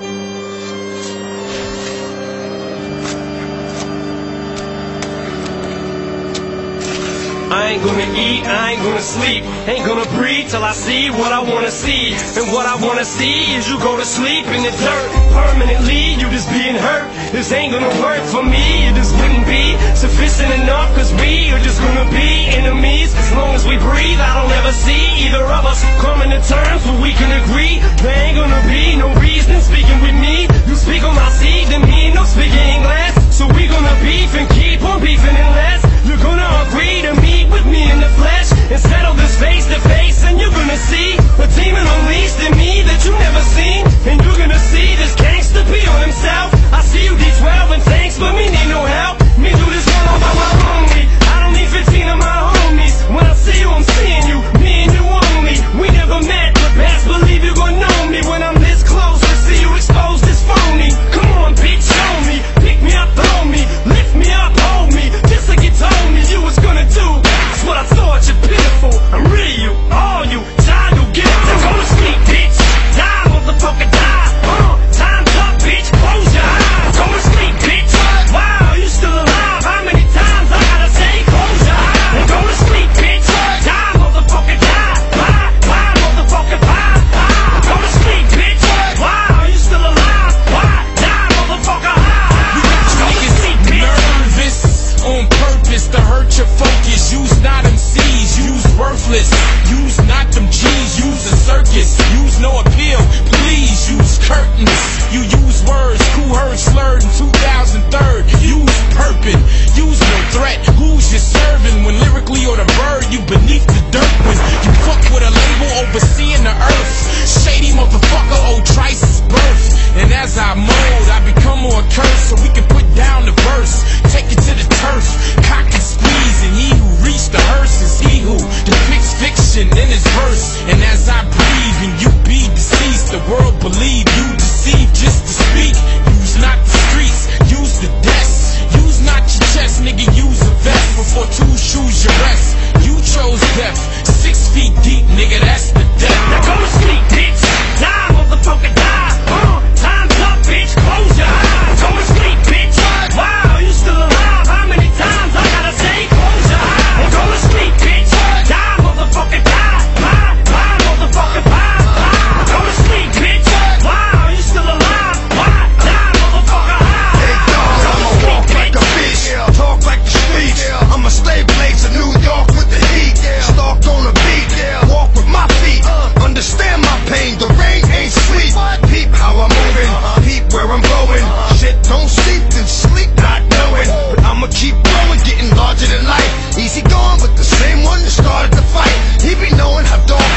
I ain't gonna eat, I ain't gonna sleep, ain't gonna breathe till I see what I wanna see. And what I wanna see is you go to sleep in the dirt permanently. You just being hurt. This ain't gonna work for me. It just wouldn't be sufficient enough, cause we are just gonna be enemies. As long as we breathe, I don't ever see either of us coming to terms where we can agree. There ain't gonna be no reason speaking with me. You speak on my seed, then me no speaking English. So we gonna beef and keep on beefing unless You're gonna agree to meet with me in the flesh. And settle this face to face and you're gonna see A demon unleashed in me that you heard slurred in 2003. You was perpin'. chose your rest. You chose death. Six feet deep, nigga, that's the death. Now go to sleep, bitch. Die, motherfucker, die. with the same one that started the fight. He be knowing how dark.